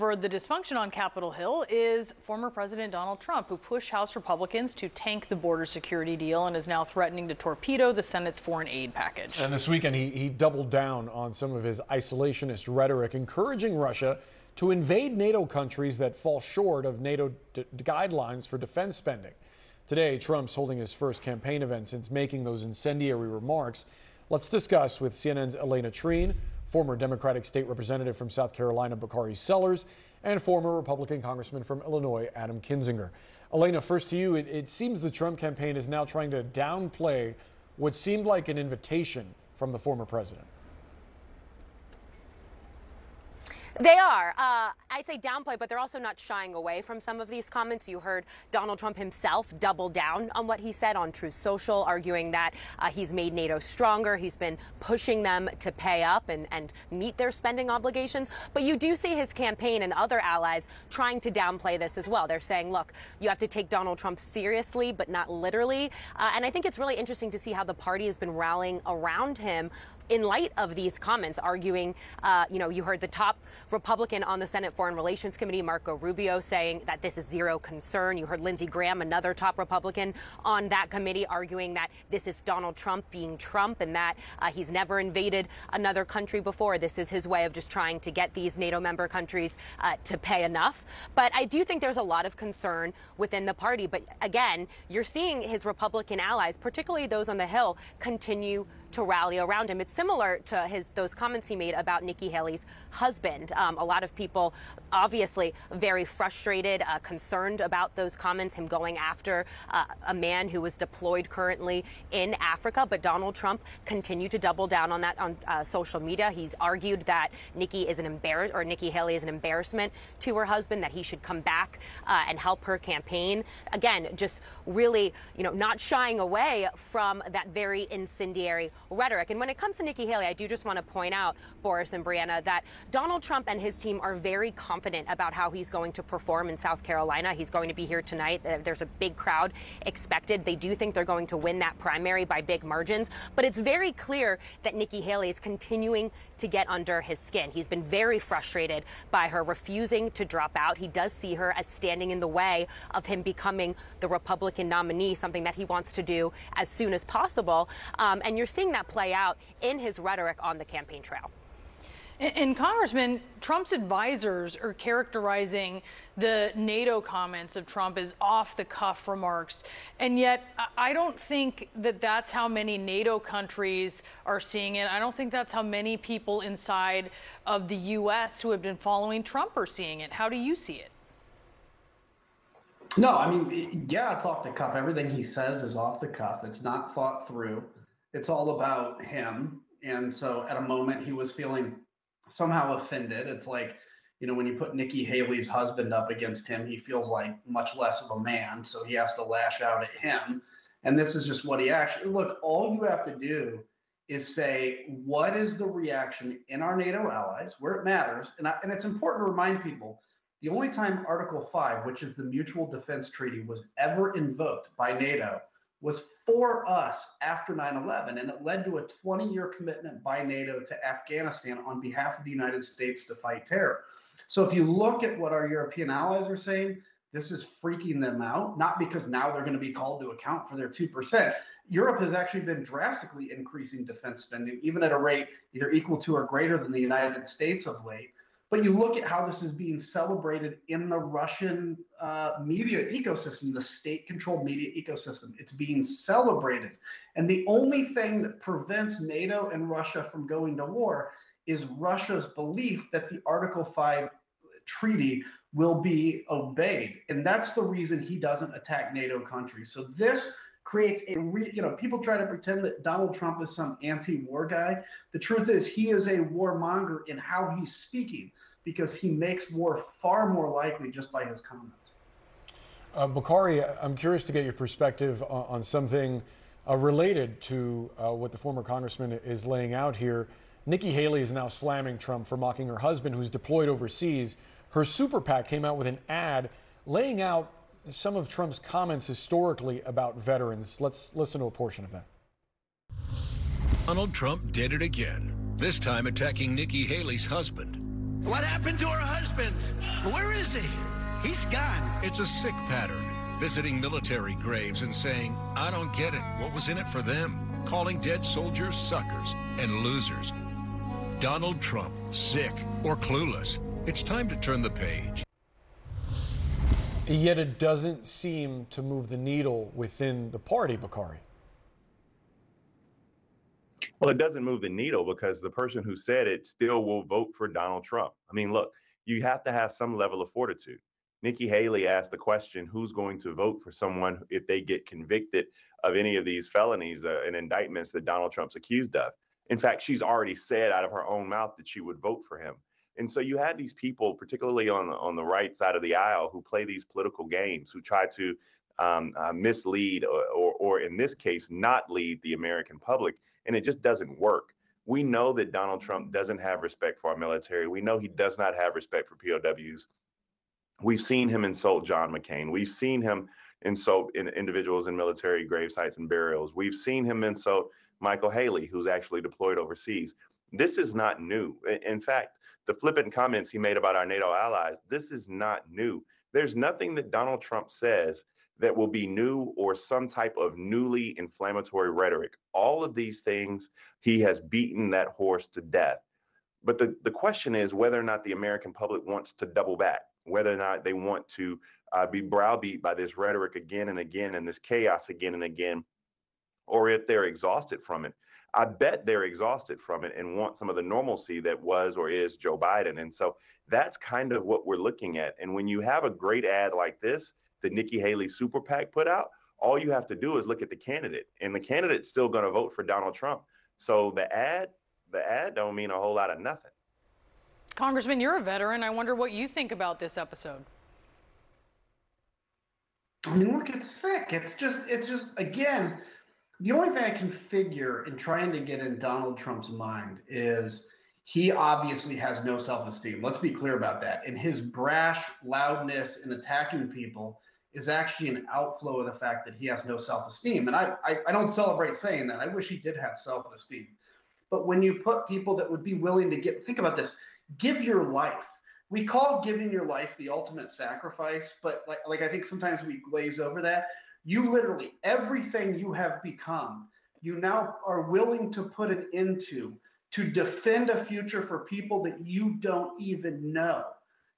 over the dysfunction on Capitol Hill is former President Donald Trump, who pushed House Republicans to tank the border security deal and is now threatening to torpedo the Senate's foreign aid package. And this weekend, he, he doubled down on some of his isolationist rhetoric, encouraging Russia to invade NATO countries that fall short of NATO guidelines for defense spending. Today, Trump's holding his first campaign event since making those incendiary remarks. Let's discuss with CNN's Alayna Treene, former Democratic state representative from South Carolina, Bakari Sellers, and former Republican Congressman from Illinois, Adam Kinzinger. Alayna, first to you. It, it seems the Trump campaign is now trying to downplay what seemed like an invitation from the former president. They are. Uh, I'd say downplay, but they're also not shying away from some of these comments. You heard Donald Trump himself double down on what he said on Truth Social, arguing that uh, he's made NATO stronger. He's been pushing them to pay up and, and meet their spending obligations. But you do see his campaign and other allies trying to downplay this as well. They're saying, look, you have to take Donald Trump seriously, but not literally. Uh, and I think it's really interesting to see how the party has been rallying around him in light of these comments, arguing, uh, you know, you heard the top Republican on the Senate Foreign Relations Committee, Marco Rubio, saying that this is zero concern. You heard Lindsey Graham, another top Republican on that committee, arguing that this is Donald Trump being Trump and that uh, he's never invaded another country before. This is his way of just trying to get these NATO member countries uh, to pay enough. But I do think there's a lot of concern within the party. But again, you're seeing his Republican allies, particularly those on the Hill, continue to rally around him. It's similar to his those comments he made about Nikki Haley's husband. Um, a lot of people, obviously, very frustrated, uh, concerned about those comments, him going after uh, a man who was deployed currently in Africa. But Donald Trump continued to double down on that on uh, social media. He's argued that Nikki is an embarrass or Nikki Haley is an embarrassment to her husband, that he should come back uh, and help her campaign. Again, just really, you know, not shying away from that very incendiary rhetoric. And when it comes to Nikki Haley, I do just want to point out, Boris and Brianna, that Donald Trump and his team are very confident about how he's going to perform in South Carolina. He's going to be here tonight. There's a big crowd expected. They do think they're going to win that primary by big margins. But it's very clear that Nikki Haley is continuing to get under his skin. He's been very frustrated by her refusing to drop out. He does see her as standing in the way of him becoming the Republican nominee, something that he wants to do as soon as possible. Um, and you're seeing that play out in his rhetoric on the campaign trail. And, Congressman, Trump's advisors are characterizing the NATO comments of Trump as off the cuff remarks. And yet, I don't think that that's how many NATO countries are seeing it. I don't think that's how many people inside of the U.S. who have been following Trump are seeing it. How do you see it? No, I mean, yeah, it's off the cuff. Everything he says is off the cuff. It's not thought through. It's all about him. And so at a moment, he was feeling somehow offended. It's like, you know, when you put Nikki Haley's husband up against him, he feels like much less of a man. So he has to lash out at him. And this is just what he actually look, all you have to do is say, what is the reaction in our NATO allies where it matters? And, I, and it's important to remind people the only time Article 5, which is the Mutual Defense Treaty, was ever invoked by NATO was for us after 9 11. And it led to a 20 year commitment by NATO to Afghanistan on behalf of the United States to fight terror. So if you look at what our European allies are saying, this is freaking them out, not because now they're going to be called to account for their 2%. Europe has actually been drastically increasing defense spending, even at a rate either equal to or greater than the United States of late. But you look at how this is being celebrated in the Russian uh, media ecosystem, the state controlled media ecosystem. It's being celebrated. And the only thing that prevents NATO and Russia from going to war is Russia's belief that the Article 5 treaty will be obeyed. And that's the reason he doesn't attack NATO countries. So this creates a re, you know people try to pretend that Donald Trump is some anti-war guy. The truth is he is a warmonger in how he's speaking because he makes war far more likely just by his comments. Uh, Bakari, I'm curious to get your perspective on, on something uh, related to uh, what the former congressman is laying out here. Nikki Haley is now slamming Trump for mocking her husband, who's deployed overseas. Her super PAC came out with an ad laying out some of Trump's comments historically about veterans. Let's listen to a portion of that. Donald Trump did it again, this time attacking Nikki Haley's husband. What happened to her husband? Where is he? He's gone. It's a sick pattern. Visiting military graves and saying, I don't get it. What was in it for them? Calling dead soldiers suckers and losers. Donald Trump, sick or clueless. It's time to turn the page. Yet it doesn't seem to move the needle within the party, Bakari. Well, it doesn't move the needle because the person who said it still will vote for Donald Trump. I mean, look, you have to have some level of fortitude. Nikki Haley asked the question who's going to vote for someone if they get convicted of any of these felonies uh, and indictments that Donald Trump's accused of. In fact, she's already said out of her own mouth that she would vote for him. And so you have these people, particularly on the on the right side of the aisle, who play these political games, who try to um, uh, mislead or, or, or, in this case, not lead the American public, and it just doesn't work. We know that Donald Trump doesn't have respect for our military. We know he does not have respect for POWs. We've seen him insult John McCain. We've seen him insult in individuals in military grave sites and burials. We've seen him insult Michael Haley, who's actually deployed overseas. This is not new. In fact, the flippant comments he made about our NATO allies, this is not new. There's nothing that Donald Trump says that will be new or some type of newly inflammatory rhetoric. All of these things, he has beaten that horse to death. But the, the question is whether or not the American public wants to double back, whether or not they want to uh, be browbeat by this rhetoric again and again and this chaos again and again, or if they're exhausted from it. I bet they're exhausted from it and want some of the normalcy that was or is Joe Biden. And so that's kind of what we're looking at. And when you have a great ad like this, the Nikki Haley super PAC put out, all you have to do is look at the candidate, and the candidate's still going to vote for Donald Trump. So the ad, the ad don't mean a whole lot of nothing. Congressman, you're a veteran. I wonder what you think about this episode. I mean, look, it's sick. It's just, it's just, again, the only thing I can figure in trying to get in Donald Trump's mind is he obviously has no self esteem. Let's be clear about that. And his brash loudness in attacking people is actually an outflow of the fact that he has no self esteem. And I, I, I, don't celebrate saying that. I wish he did have self esteem. But when you put people that would be willing to get, think about this give your life. We call giving your life the ultimate sacrifice, but like, like I think sometimes we glaze over that. You literally, everything you have become, you now are willing to put it into to defend a future for people that you don't even know.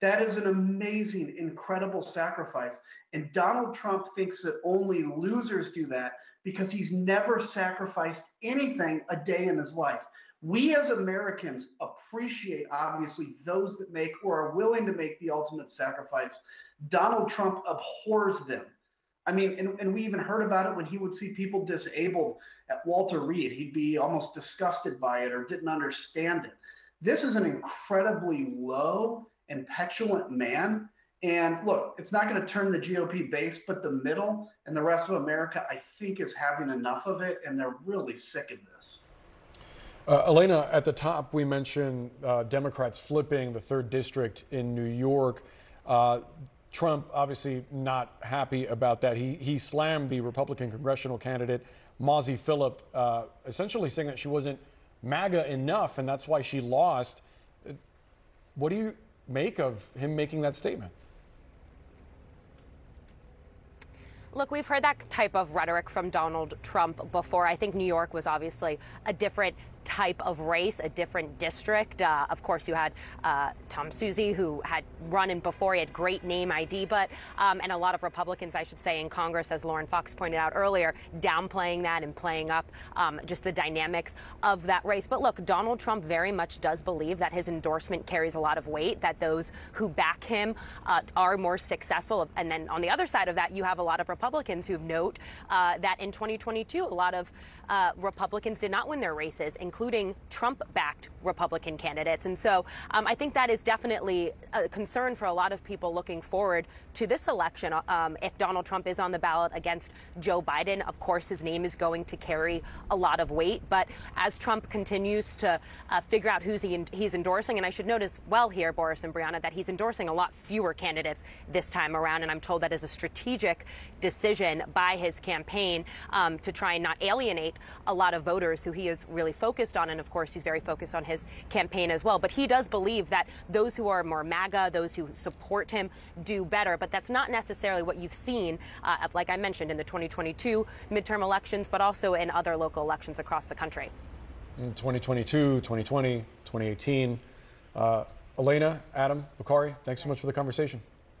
That is an amazing, incredible sacrifice. And Donald Trump thinks that only losers do that because he's never sacrificed anything a day in his life. We as Americans appreciate, obviously, those that make or are willing to make the ultimate sacrifice. Donald Trump abhors them. I mean, and, and we even heard about it when he would see people disabled at Walter Reed. He'd be almost disgusted by it or didn't understand it. This is an incredibly low and petulant man. And look, it's not going to turn the GOP base, but the middle and the rest of America, I think, is having enough of it, and they're really sick of this. Uh, Alayna, at the top, we mentioned uh, Democrats flipping the third district in New York. Uh, Trump obviously not happy about that. He he slammed the Republican congressional candidate Mazi Pilip, uh, essentially saying that she wasn't MAGA enough, and that's why she lost. What do you make of him making that statement? Look, we've heard that type of rhetoric from Donald Trump before. I think New York was obviously a different type of race, a different district. Uh, of course, you had uh, Tom Suozzi, who had run in before. He had great name ID, but um, and a lot of Republicans, I should say, in Congress, as Lauren Fox pointed out earlier, downplaying that and playing up um, just the dynamics of that race. But look, Donald Trump very much does believe that his endorsement carries a lot of weight. That those who back him uh, are more successful. And then on the other side of that, you have a lot of Republicans who note uh, that in 2022, a lot of uh, Republicans did not win their races, including Trump backed Republican candidates. And so um, I think that is definitely a concern for a lot of people looking forward to this election. Um, if Donald Trump is on the ballot against Joe Biden, of course, his name is going to carry a lot of weight. But as Trump continues to uh, figure out who's he he's endorsing, and I should note as well here, Boris and Brianna, that he's endorsing a lot fewer candidates this time around. And I'm told that is a strategic decision by his campaign um, to try and not alienate a lot of voters who he is really focused focused on. And of course, he's very focused on his campaign as well. But he does believe that those who are more MAGA, those who support him, do better. But that's not necessarily what you've seen, uh, like I mentioned, in the 2022 midterm elections, but also in other local elections across the country. In 2022, 2020, 2018. Uh, Alayna, Adam, Bakari, thanks so much for the conversation.